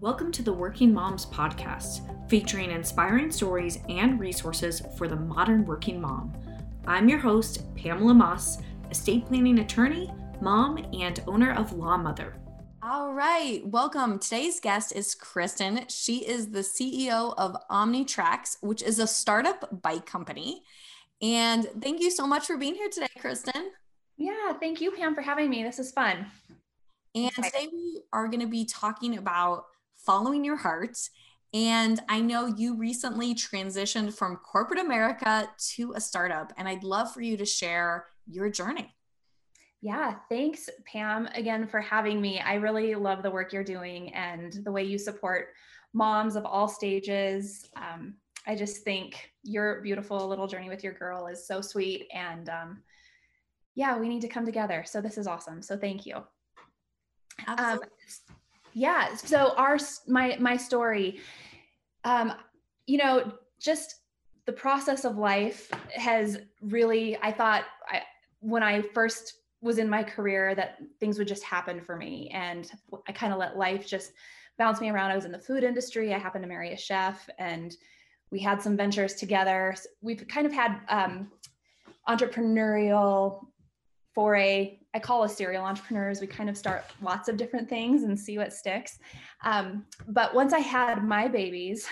Welcome to the Working Moms Podcast, featuring inspiring stories and resources for the modern working mom. I'm your host, Pamela Maass, estate planning attorney, mom, and owner of Law Mother. All right, welcome. Today's guest is Kristen. She is the CEO of OmniTrax, which is a startup bike company. And thank you so much for being here today, Kristen. Yeah, thank you, Pam, for having me. This is fun. And today we are going to be talking about following your heart. And I know you recently transitioned from corporate America to a startup, and I'd love for you to share your journey. Yeah, thanks, Pam, again for having me. I really love the work you're doing and the way you support moms of all stages. Um, I just think your beautiful little journey with your girl is so sweet. And um, yeah, we need to come together. So this is awesome. So thank you. Um, yeah so our my my story um you know just the process of life has really i thought I, when i first was in my career that things would just happen for me and i kind of let life just bounce me around. I was in the food industry. I happened to marry a chef and we had some ventures together. We've kind of had um, entrepreneurial foray I call us serial entrepreneurs. We kind of start lots of different things and see what sticks. Um, but once I had my babies,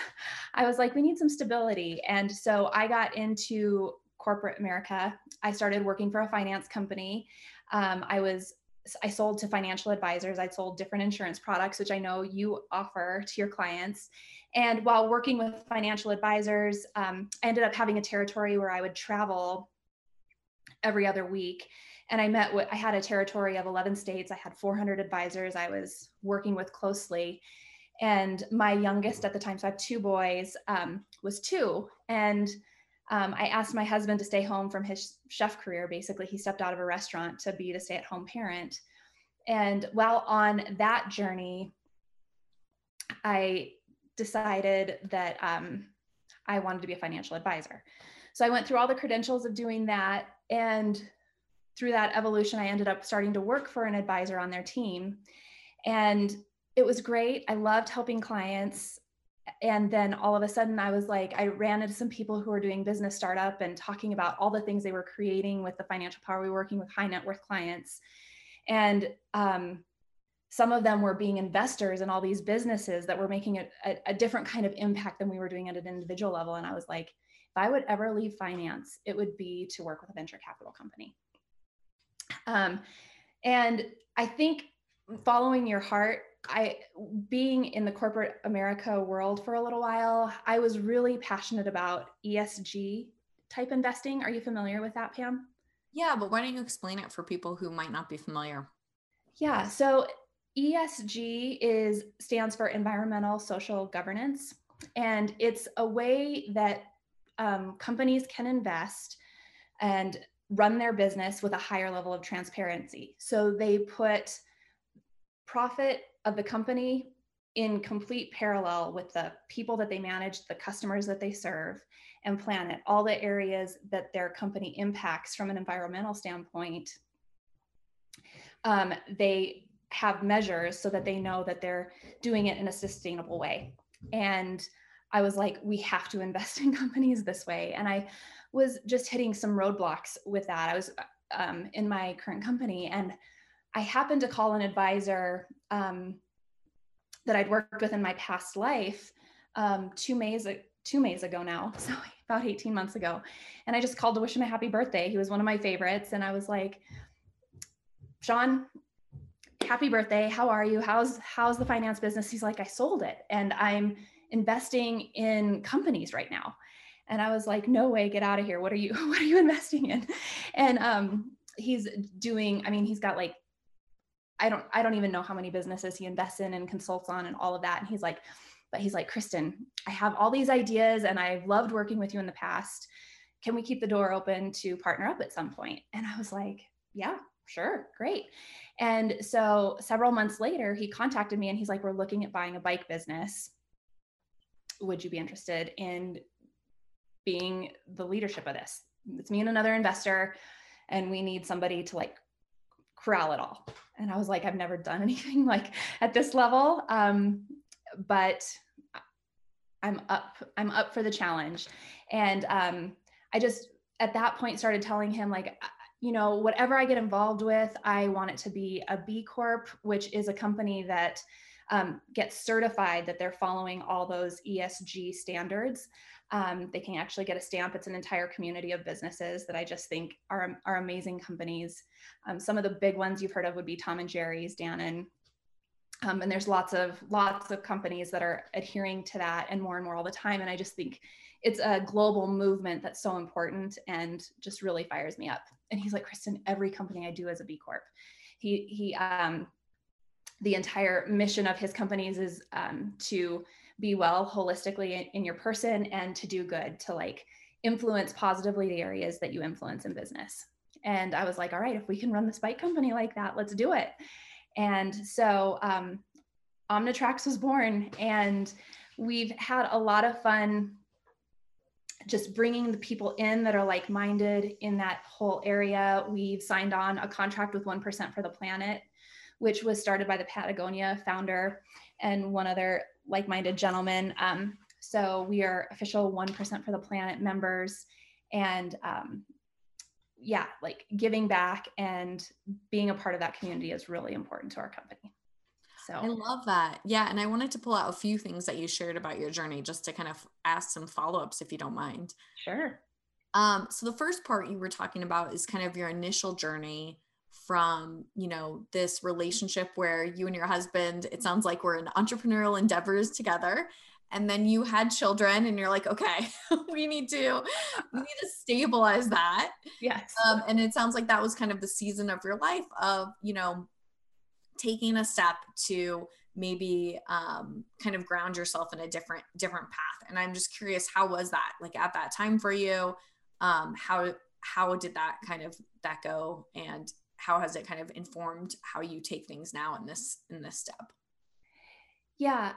I was like, we need some stability. And so I got into corporate America. I started working for a finance company. Um, I was I sold to financial advisors. I sold different insurance products, which I know you offer to your clients. And while working with financial advisors, um, I ended up having a territory where I would travel every other week and I met with, I had a territory of 11 states. I had 400 advisors I was working with closely. And my youngest at the time, so I have two boys, um, was two. And um, I asked my husband to stay home from his chef career. Basically, he stepped out of a restaurant to be the stay at home parent. And while on that journey, I decided that um, I wanted to be a financial advisor. So I went through all the credentials of doing that. And through that evolution, I ended up starting to work for an advisor on their team. And it was great. I loved helping clients. And then all of a sudden, I was like, I ran into some people who were doing business startup and talking about all the things they were creating with the financial power. We were working with high net worth clients. And um, some of them were being investors in all these businesses that were making a, a, a different kind of impact than we were doing at an individual level. And I was like, if I would ever leave finance, it would be to work with a venture capital company. Um, and I think following your heart, I being in the corporate America world for a little while, I was really passionate about ESG type investing. Are you familiar with that, Pam? Yeah, but why don't you explain it for people who might not be familiar? Yeah, so ESG is stands for environmental social governance and it's a way that um, companies can invest and run their business with a higher level of transparency. So they put profit of the company in complete parallel with the people that they manage, the customers that they serve, and planet, all the areas that their company impacts from an environmental standpoint. Um, they have measures so that they know that they're doing it in a sustainable way. And I was like, we have to invest in companies this way. And I was just hitting some roadblocks with that. I was um, in my current company and I happened to call an advisor um, that I'd worked with in my past life um, two Mays two Mays ago now, so about 18 months ago, and I just called to wish him a happy birthday. He was one of my favorites, and I was like, Sean, happy birthday. How are you? How's how's the finance business? He's like, I sold it, and I'm investing in companies right now and i was like no way get out of here. What are you what are you investing in? And um he's doing i mean he's got like i don't i don't even know how many businesses he invests in and consults on and all of that. And he's like but he's like kristen i have all these ideas and i've loved working with you in the past. Can we keep the door open to partner up at some point? and i was like yeah sure great. And so several months later he contacted me and he's like we're looking at buying a bike business. Would you be interested in being the leadership of this. It's me and another investor, and we need somebody to like corral it all. And I was like, I've never done anything like at this level. Um, but I'm up. I'm up for the challenge. And um, I just at that point started telling him like you know whatever i get involved with i want it to be a b corp which is a company that um, gets certified that they're following all those esg standards um, they can actually get a stamp. It's an entire community of businesses that i just think are, are amazing companies. Um, some of the big ones you've heard of would be tom and jerry's dannon. Um, and there's lots of lots of companies that are adhering to that and more and more all the time. And i just think it's a global movement that's so important and just really fires me up. And he's like kristen every company i do is a b corp. He he um the entire mission of his companies is um, to be well holistically in, in your person and to do good to like influence positively the areas that you influence in business and i was like all right if we can run this bike company like that let's do it and so um, Omnitrax was born, and we've had a lot of fun just bringing the people in that are like minded in that whole area. We've signed on a contract with 1% for the planet, which was started by the Patagonia founder and one other like minded gentlemen. Um, so we are official 1% for the planet members. And um, yeah, like giving back and being a part of that community is really important to our company. So I love that. Yeah. And I wanted to pull out a few things that you shared about your journey just to kind of ask some follow ups if you don't mind. Sure. Um, so the first part you were talking about is kind of your initial journey from you know this relationship where you and your husband it sounds like we're in entrepreneurial endeavors together and then you had children and you're like okay we need to we need to stabilize that. Yes. Um, and it sounds like that was kind of the season of your life of you know taking a step to maybe um, kind of ground yourself in a different different path. And i'm just curious how was that like at that time for you? Um, how how did that kind of that go? And how has it kind of informed how you take things now in this in this step yeah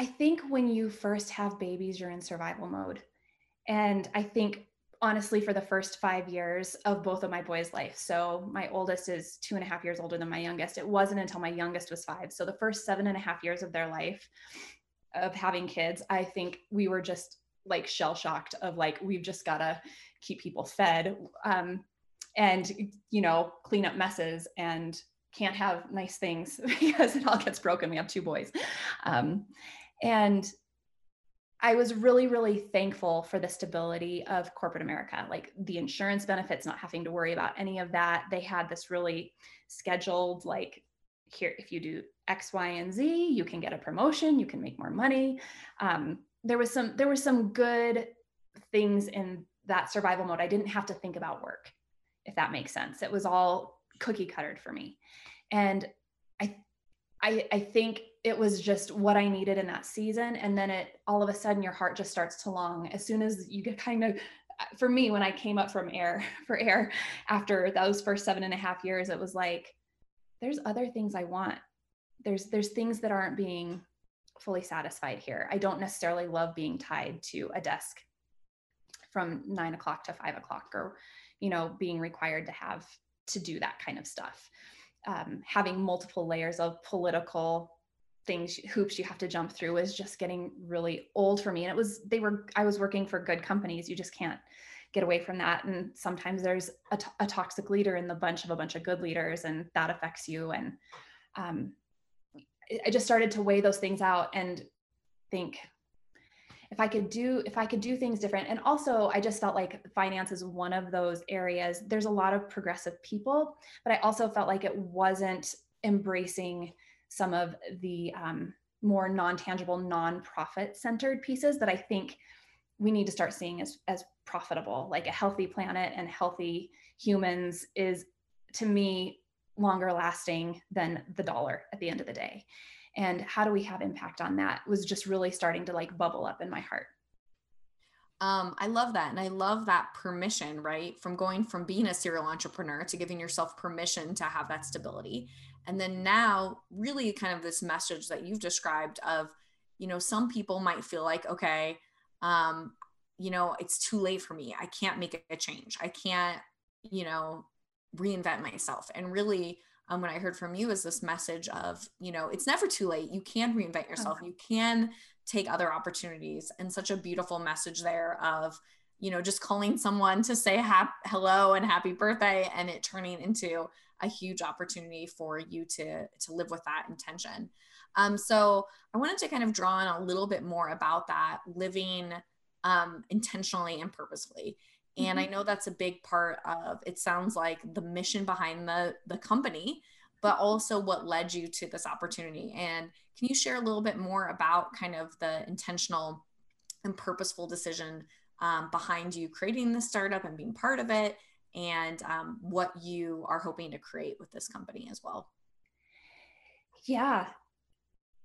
I think when you first have babies, you're in survival mode. And I think honestly, for the first five years of both of my boys' life. So my oldest is two and a half years older than my youngest. It wasn't until my youngest was five. So the first seven and a half years of their life of having kids, I think we were just like shell shocked of like, we've just got to keep people fed um, and, you know, clean up messes and can't have nice things because it all gets broken. We have two boys. Um, and I was really, really thankful for the stability of corporate America, like the insurance benefits, not having to worry about any of that. They had this really scheduled, like, here, if you do X, Y, and Z, you can get a promotion, you can make more money. Um, there was some, there were some good things in that survival mode. I didn't have to think about work, if that makes sense. It was all cookie cuttered for me. And I, I, I think it was just what I needed in that season. And then it all of a sudden your heart just starts to long as soon as you get kind of for me when I came up from air for air after those first seven and a half years, it was like there's other things I want. There's there's things that aren't being fully satisfied here. I don't necessarily love being tied to a desk from nine o'clock to five o'clock or you know being required to have to do that kind of stuff. Um, having multiple layers of political things hoops you have to jump through is just getting really old for me. And it was they were i was working for good companies. You just can't get away from that. And sometimes there's a, t- a toxic leader in the bunch of a bunch of good leaders and that affects you. And um, i just started to weigh those things out and think if i could do if i could do things different. And also i just felt like finance is one of those areas. There's a lot of progressive people but i also felt like it wasn't embracing some of the um, more non-tangible non-profit centered pieces that i think we need to start seeing as, as profitable. Like a healthy planet and healthy humans is to me longer lasting than the dollar at the end of the day and how do we have impact on that was just really starting to like bubble up in my heart um, I love that. And I love that permission, right? From going from being a serial entrepreneur to giving yourself permission to have that stability. And then now, really kind of this message that you've described of, you know, some people might feel like, okay, um, you know, it's too late for me. I can't make a change. I can't, you know, reinvent myself. And really, um, when I heard from you is this message of, you know, it's never too late. You can reinvent yourself. You can take other opportunities and such a beautiful message there of, you know, just calling someone to say hap- hello and happy birthday and it turning into a huge opportunity for you to, to live with that intention. Um, so I wanted to kind of draw on a little bit more about that living um, intentionally and purposefully and i mm-hmm. know that's a big part of it sounds like the mission behind the the company but also what led you to this opportunity. And can you share a little bit more about kind of the intentional and purposeful decision um, behind you creating this startup and being part of it and um, what you are hoping to create with this company as well? Yeah.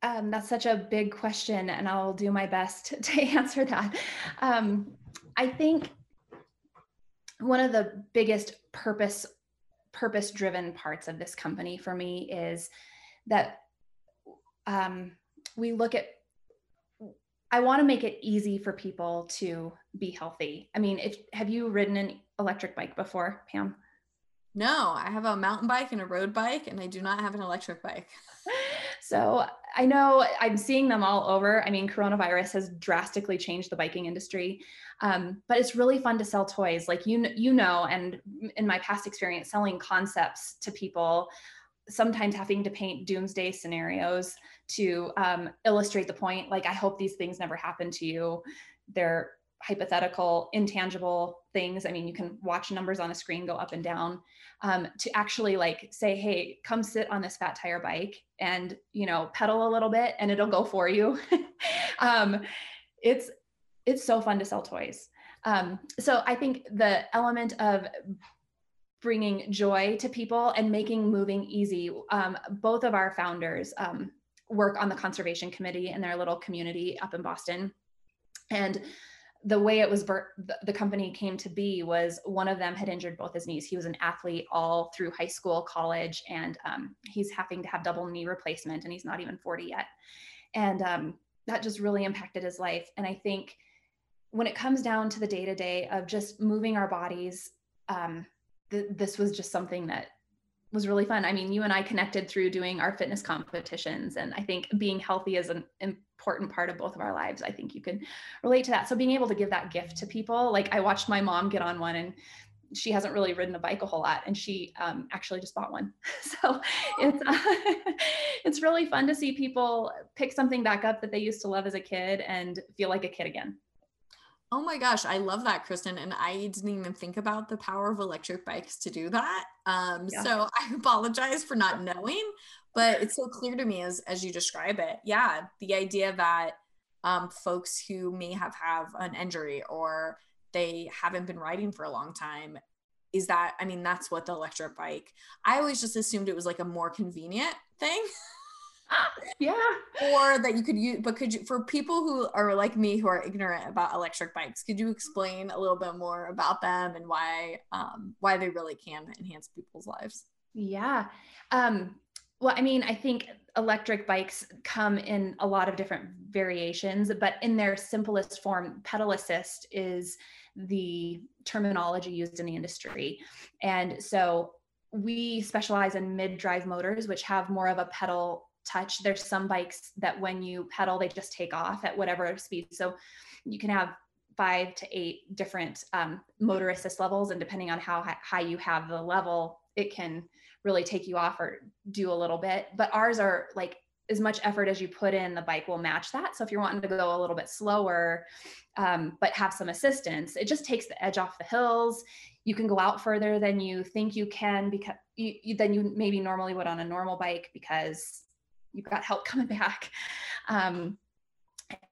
Um, that's such a big question and i'll do my best to answer that. Um, i think one of the biggest purpose purpose driven parts of this company for me is that um, we look at i want to make it easy for people to be healthy. I mean if have you ridden an electric bike before pam? No i have a mountain bike and a road bike and i do not have an electric bike so I know I'm seeing them all over. I mean, coronavirus has drastically changed the biking industry, um, but it's really fun to sell toys. Like you, you know, and in my past experience, selling concepts to people, sometimes having to paint doomsday scenarios to um, illustrate the point. Like, I hope these things never happen to you. They're hypothetical, intangible things. I mean, you can watch numbers on a screen go up and down. Um, to actually like say, hey, come sit on this fat tire bike and you know pedal a little bit, and it'll go for you. um, it's it's so fun to sell toys. Um, so I think the element of bringing joy to people and making moving easy. Um, both of our founders um, work on the conservation committee in their little community up in Boston, and the way it was the company came to be was one of them had injured both his knees. He was an athlete all through high school college and um, he's having to have double knee replacement and he's not even 40 yet. And um, that just really impacted his life. And i think when it comes down to the day to day of just moving our bodies um, th- this was just something that was really fun. I mean, you and I connected through doing our fitness competitions, and I think being healthy is an important part of both of our lives. I think you can relate to that. So being able to give that gift to people, like I watched my mom get on one, and she hasn't really ridden a bike a whole lot, and she um, actually just bought one. So it's uh, it's really fun to see people pick something back up that they used to love as a kid and feel like a kid again. Oh my gosh, I love that, Kristen. And I didn't even think about the power of electric bikes to do that. Um, yeah. So I apologize for not knowing, but it's so clear to me as as you describe it. Yeah, the idea that um, folks who may have have an injury or they haven't been riding for a long time is that i mean that's what the electric bike i always just assumed it was like a more convenient thing yeah. Or that you could use, but could you, for people who are like me who are ignorant about electric bikes, could you explain a little bit more about them and why, um, why they really can enhance people's lives? Yeah. Um, well, I mean, I think electric bikes come in a lot of different variations, but in their simplest form, pedal assist is the terminology used in the industry. And so we specialize in mid drive motors, which have more of a pedal touch. There's some bikes that when you pedal, they just take off at whatever speed. So you can have five to eight different um, motor assist levels. And depending on how high you have the level, it can really take you off or do a little bit. But ours are like as much effort as you put in, the bike will match that. So if you're wanting to go a little bit slower, um, but have some assistance, it just takes the edge off the hills. You can go out further than you think you can because you, you, than you maybe normally would on a normal bike because you've got help coming back. Um,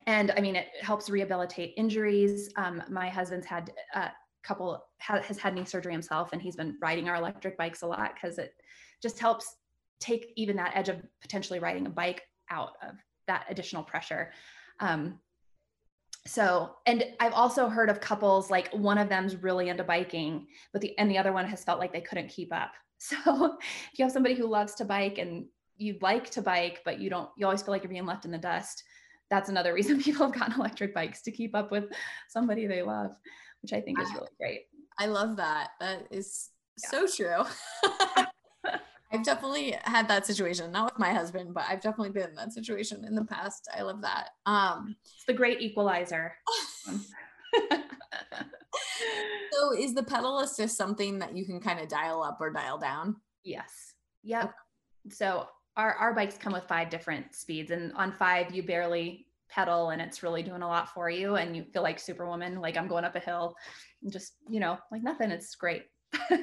and I mean, it helps rehabilitate injuries. Um, my husband's had a couple, has had knee surgery himself, and he's been riding our electric bikes a lot because it just helps take even that edge of potentially riding a bike out of that additional pressure. Um, so, and I've also heard of couples like one of them's really into biking, but the and the other one has felt like they couldn't keep up. So, if you have somebody who loves to bike and you'd like to bike, but you don't, you always feel like you're being left in the dust. That's another reason people have gotten electric bikes to keep up with somebody they love, which I think is really great. I love that. That is yeah. so true. I've definitely had that situation, not with my husband, but I've definitely been in that situation in the past. I love that. Um, it's the great equalizer. so is the pedal assist something that you can kind of dial up or dial down? Yes. Yep. Okay. So our, our bikes come with five different speeds and on five you barely pedal and it's really doing a lot for you and you feel like superwoman like i'm going up a hill and just you know like nothing it's great.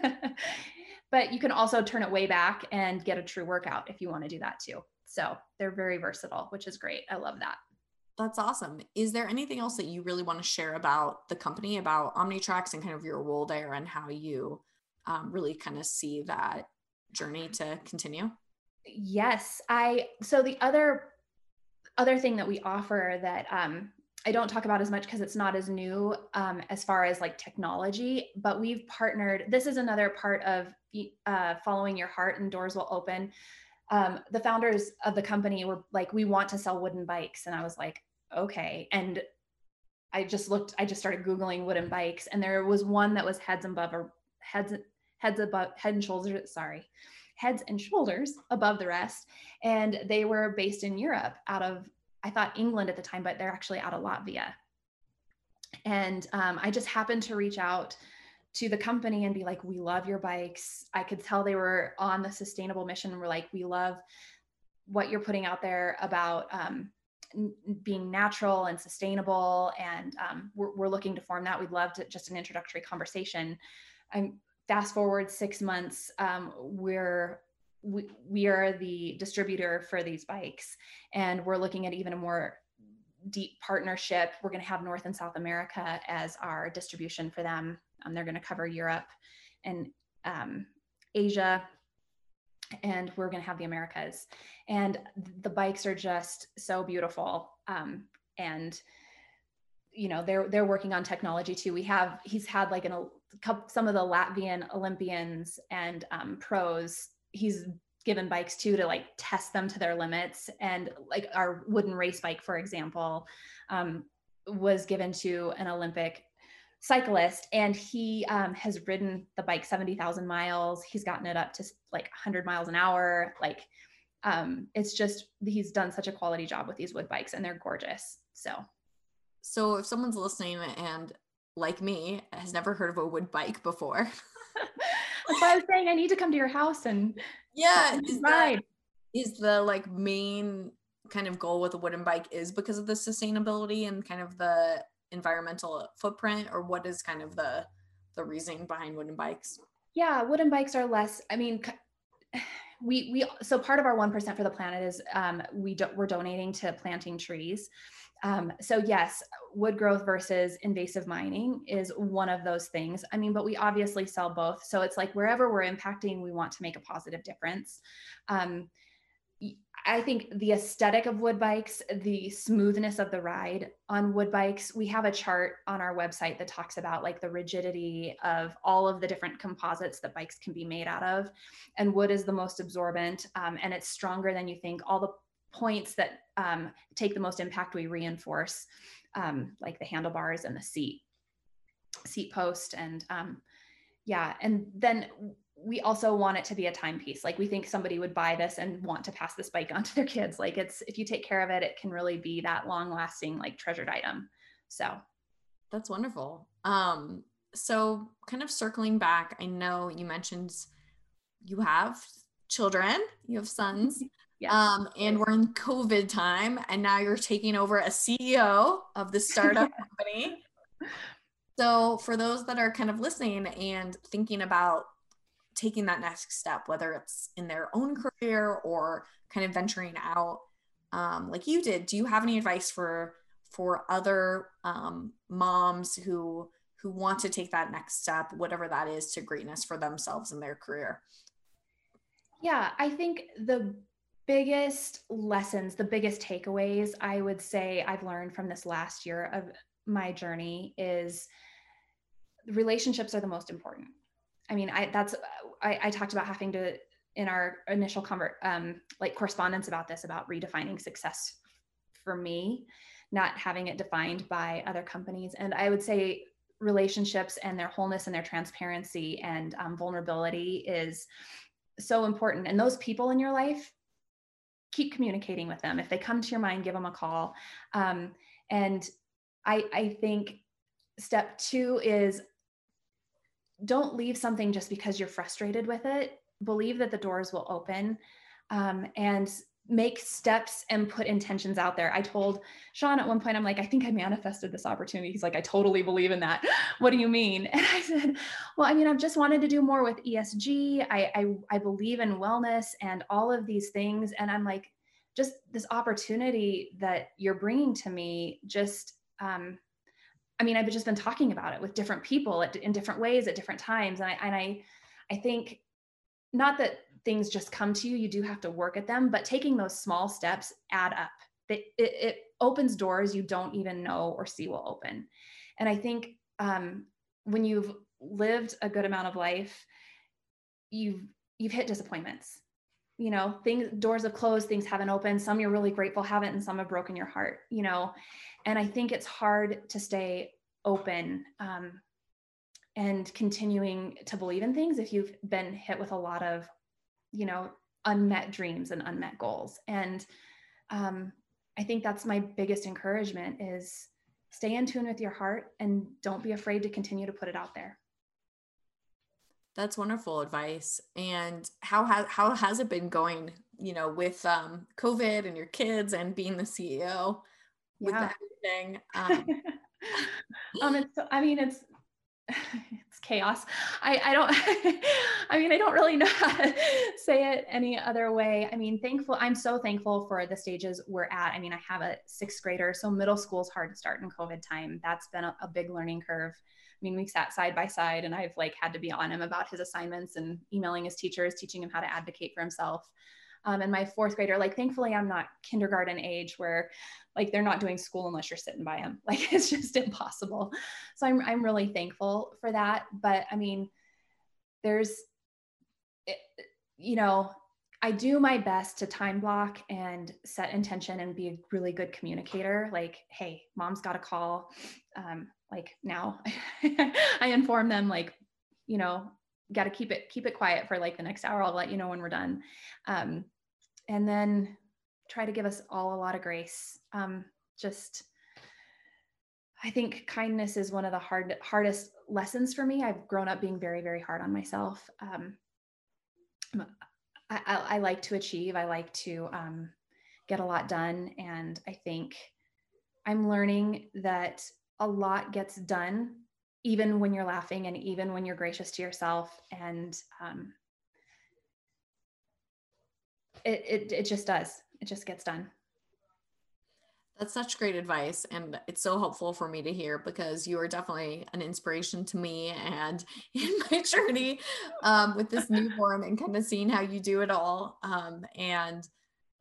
But you can also turn it way back and get a true workout if you want to do that too. So they're very versatile which is great. I love that. That's awesome. Is there anything else that you really want to share about the company about omnitrax and kind of your role there and how you um, really kind of see that journey to continue yes i so the other other thing that we offer that um, I don't talk about as much because it's not as new um, as far as like technology, but we've partnered. This is another part of uh, following your heart and doors will open. Um, the founders of the company were like, we want to sell wooden bikes. And I was like, okay. And I just looked, I just started Googling wooden bikes and there was one that was heads above or heads, heads above, head and shoulders, sorry, heads and shoulders above the rest. And they were based in Europe out of, I thought England at the time, but they're actually out of Latvia. And um, I just happened to reach out to the company and be like, we love your bikes. I could tell they were on the sustainable mission. We're like, we love what you're putting out there about um, n- being natural and sustainable. And um, we're, we're, looking to form that. We'd love to just an introductory conversation. I'm fast forward six months, um, we're we, we are the distributor for these bikes, and we're looking at even a more deep partnership. We're going to have North and South America as our distribution for them. Um, they're going to cover Europe and um, Asia, and we're going to have the Americas. And the bikes are just so beautiful. Um, and you know they're they're working on technology too. We have he's had like an some of the Latvian Olympians and um, pros, he's given bikes too to like test them to their limits. And like our wooden race bike, for example, um, was given to an Olympic cyclist and he um, has ridden the bike 70,000 miles. He's gotten it up to like 100 miles an hour. Like um, it's just, he's done such a quality job with these wood bikes and they're gorgeous. So, so if someone's listening and like me, has never heard of a wood bike before. That's why I was saying I need to come to your house and yeah, is ride. is the like main kind of goal with a wooden bike is because of the sustainability and kind of the environmental footprint, or what is kind of the the reasoning behind wooden bikes? Yeah, wooden bikes are less. I mean, we we so part of our one percent for the planet is um, we do, we're donating to planting trees. Um, so yes, wood growth versus invasive mining is one of those things. I mean, but we obviously sell both. So it's like wherever we're impacting, we want to make a positive difference. Um, I think the aesthetic of wood bikes, the smoothness of the ride on wood bikes, we have a chart on our website that talks about like the rigidity of all of the different composites that bikes can be made out of. And wood is the most absorbent um, and it's stronger than you think. All the points that um, take the most impact we reinforce um, like the handlebars and the seat seat post and um, yeah and then we also want it to be a timepiece. Like we think somebody would buy this and want to pass this bike on to their kids. Like it's if you take care of it it can really be that long lasting like treasured item. So. That's wonderful. Um so kind of circling back i know you mentioned you have children you have sons Yes. Um, and we're in COVID time, and now you're taking over as CEO of the startup company. So, for those that are kind of listening and thinking about taking that next step, whether it's in their own career or kind of venturing out, um, like you did, do you have any advice for for other um, moms who who want to take that next step, whatever that is, to greatness for themselves and their career? Yeah, I think the biggest lessons, the biggest takeaways I would say I've learned from this last year of my journey is relationships are the most important. I mean, I that's I, I talked about having to in our initial convert um, like correspondence about this about redefining success for me, not having it defined by other companies. And I would say relationships and their wholeness and their transparency and um, vulnerability is so important. And those people in your life, keep communicating with them. If they come to your mind, give them a call. Um, and I, I think step two is don't leave something just because you're frustrated with it. Believe that the doors will open um, and make steps and put intentions out there. I told Sean at one point, I'm like, I think I manifested this opportunity. He's like, I totally believe in that. what do you mean? And I said, Well, I mean, I've just wanted to do more with ESG. I, I, I believe in wellness and all of these things. And I'm like, just this opportunity that you're bringing to me, just, um, I mean, I've just been talking about it with different people at, in different ways at different times. And I, and I, I think not that things just come to you, you do have to work at them, but taking those small steps add up. It, it, it opens doors you don't even know or see will open. And I think um, when you've lived a good amount of life, you've you've hit disappointments. You know, things doors have closed, things haven't opened. Some you're really grateful haven't, and some have broken your heart. You know, and I think it's hard to stay open um, and continuing to believe in things if you've been hit with a lot of you know unmet dreams and unmet goals. And um, i think that's my biggest encouragement is stay in tune with your heart and don't be afraid to continue to put it out there. That's wonderful advice. And how has how has it been going you know with um, covid and your kids and being the ceo with yeah. everything? Um, um it's i mean it's it's chaos. I, I don't, I mean, I don't really know how to say it any other way. I mean, thankful, I'm so thankful for the stages we're at. I mean, I have a sixth grader, so middle school is hard to start in COVID time. That's been a, a big learning curve. I mean, we sat side by side and I've like had to be on him about his assignments and emailing his teachers, teaching him how to advocate for himself. Um, and my fourth grader, like thankfully I'm not kindergarten age where like they're not doing school unless you're sitting by them. Like it's just impossible. So I'm I'm really thankful for that. But I mean, there's it, you know, I do my best to time block and set intention and be a really good communicator. Like, hey, mom's got a call. Um, like now, I inform them like, you know, got to keep it keep it quiet for like the next hour. I'll let you know when we're done, um, and then try to give us all a lot of grace. Um, just, I think kindness is one of the hard hardest lessons for me. I've grown up being very very hard on myself. Um, I, I, I, like to achieve. I like to um, get a lot done, and I think I'm learning that a lot gets done even when you're laughing and even when you're gracious to yourself and um, it, it it just does. It just gets done. That's such great advice and it's so helpful for me to hear because you are definitely an inspiration to me and in my journey um, with this newborn and kind of seeing how you do it all. Um, and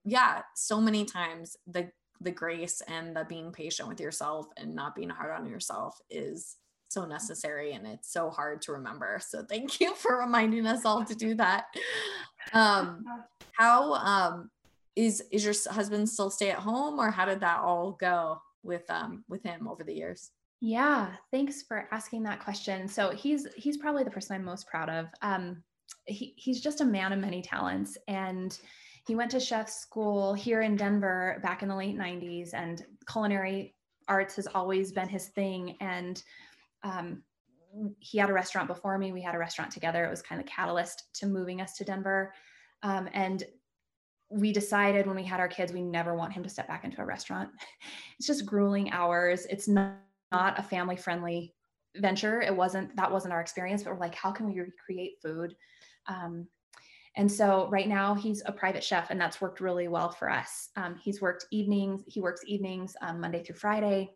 yeah so many times the the grace and the being patient with yourself and not being hard on yourself is so necessary and it's so hard to remember. So thank you for reminding us all to do that. Um, how um, is is your husband still stay at home or how did that all go with um with him over the years? Yeah, thanks for asking that question. So he's he's probably the person I'm most proud of. Um, he, he's just a man of many talents and he went to chef school here in Denver back in the late 90s and culinary arts has always been his thing and um, he had a restaurant before me. We had a restaurant together. It was kind of catalyst to moving us to Denver. Um, and we decided when we had our kids, we never want him to step back into a restaurant. It's just grueling hours. It's not, not a family friendly venture. It wasn't, that wasn't our experience, but we're like, how can we recreate food? Um, and so right now he's a private chef and that's worked really well for us. Um, he's worked evenings, he works evenings um, Monday through Friday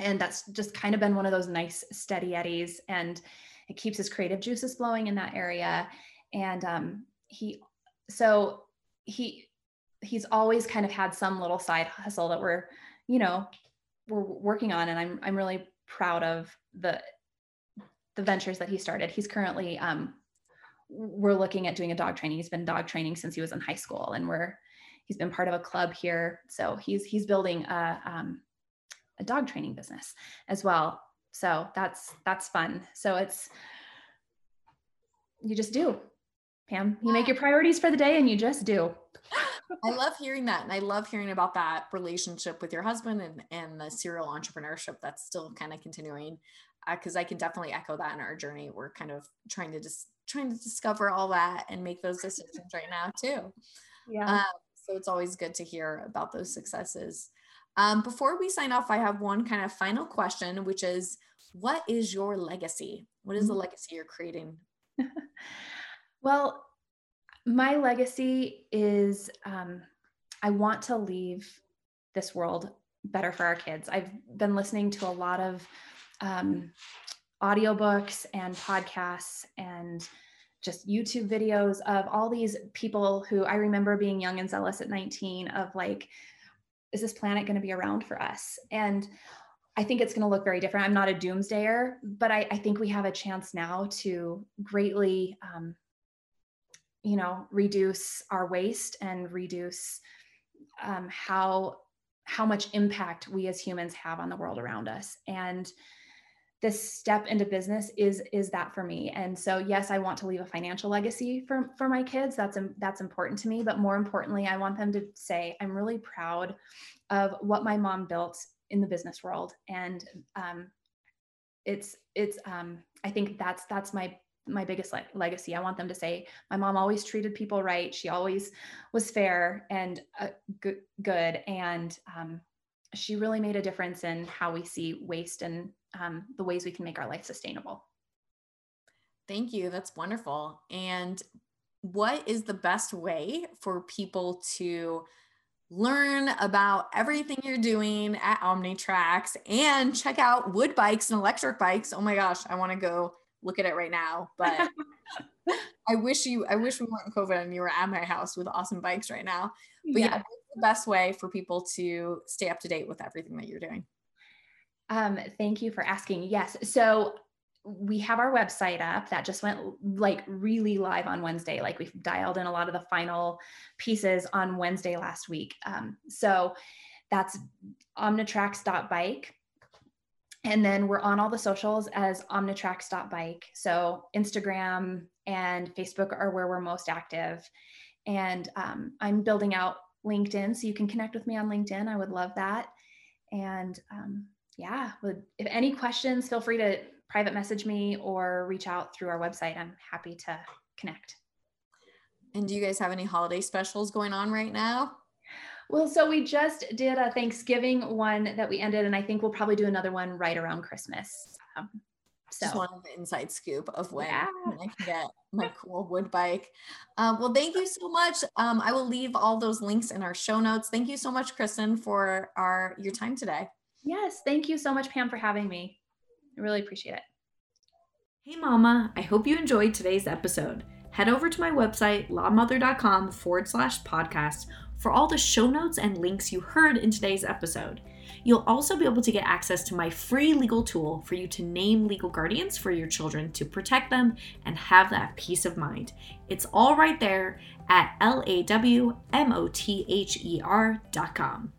and that's just kind of been one of those nice steady eddies and it keeps his creative juices flowing in that area. And um, he so he he's always kind of had some little side hustle that we're you know we're working on and i'm i'm really proud of the the ventures that he started. He's currently um we're looking at doing a dog training. He's been dog training since he was in high school and we're he's been part of a club here. So he's he's building a um, a dog training business as well. So that's that's fun. So it's you just do. Pam. You make your priorities for the day and you just do. I love hearing that. And I love hearing about that relationship with your husband and, and the serial entrepreneurship that's still kind of continuing. Because uh, I can definitely echo that in our journey. We're kind of trying to just trying to discover all that and make those decisions right now too. Yeah. Um, so it's always good to hear about those successes. Um, before we sign off, I have one kind of final question, which is what is your legacy? What is the mm-hmm. legacy you're creating? well, my legacy is um, I want to leave this world better for our kids. I've been listening to a lot of um, audiobooks and podcasts and just YouTube videos of all these people who I remember being young and zealous at 19 of like, is this planet going to be around for us? And I think it's going to look very different. I'm not a doomsdayer, but I, I think we have a chance now to greatly, um, you know, reduce our waste and reduce um, how how much impact we as humans have on the world around us. And this step into business is is that for me. And so yes i want to leave a financial legacy for for my kids. That's that's important to me. But more importantly i want them to say i'm really proud of what my mom built in the business world. And um, it's it's um, i think that's that's my my biggest le- legacy. I want them to say my mom always treated people right. She always was fair and uh, good good. And um, she really made a difference in how we see waste and um, the ways we can make our life sustainable thank you that's wonderful and what is the best way for people to learn about everything you're doing at Omnitrax and check out wood bikes and electric bikes. Oh my gosh, I want to go look at it right now. But I wish you, I wish we weren't in COVID and you were at my house with awesome bikes right now. But yeah, yeah the best way for people to stay up to date with everything that you're doing. Um, thank you for asking. Yes. So we have our website up that just went like really live on Wednesday. Like we've dialed in a lot of the final pieces on Wednesday last week. Um, so that's omnitrax.bike. And then we're on all the socials as omnitrax.bike. So Instagram and Facebook are where we're most active. And um, I'm building out LinkedIn. So you can connect with me on LinkedIn. I would love that. And um, yeah, would, if any questions, feel free to private message me or reach out through our website. I'm happy to connect. And do you guys have any holiday specials going on right now? Well, so we just did a Thanksgiving one that we ended, and I think we'll probably do another one right around Christmas. Um, so just one of the inside scoop of when, yeah. when I can get my cool wood bike. Um, well, thank you so much. Um, I will leave all those links in our show notes. Thank you so much, Kristen, for our your time today. Yes, thank you so much, Pam, for having me. I really appreciate it. Hey, Mama, I hope you enjoyed today's episode. Head over to my website, lawmother.com forward slash podcast, for all the show notes and links you heard in today's episode. You'll also be able to get access to my free legal tool for you to name legal guardians for your children to protect them and have that peace of mind. It's all right there at lawmother.com.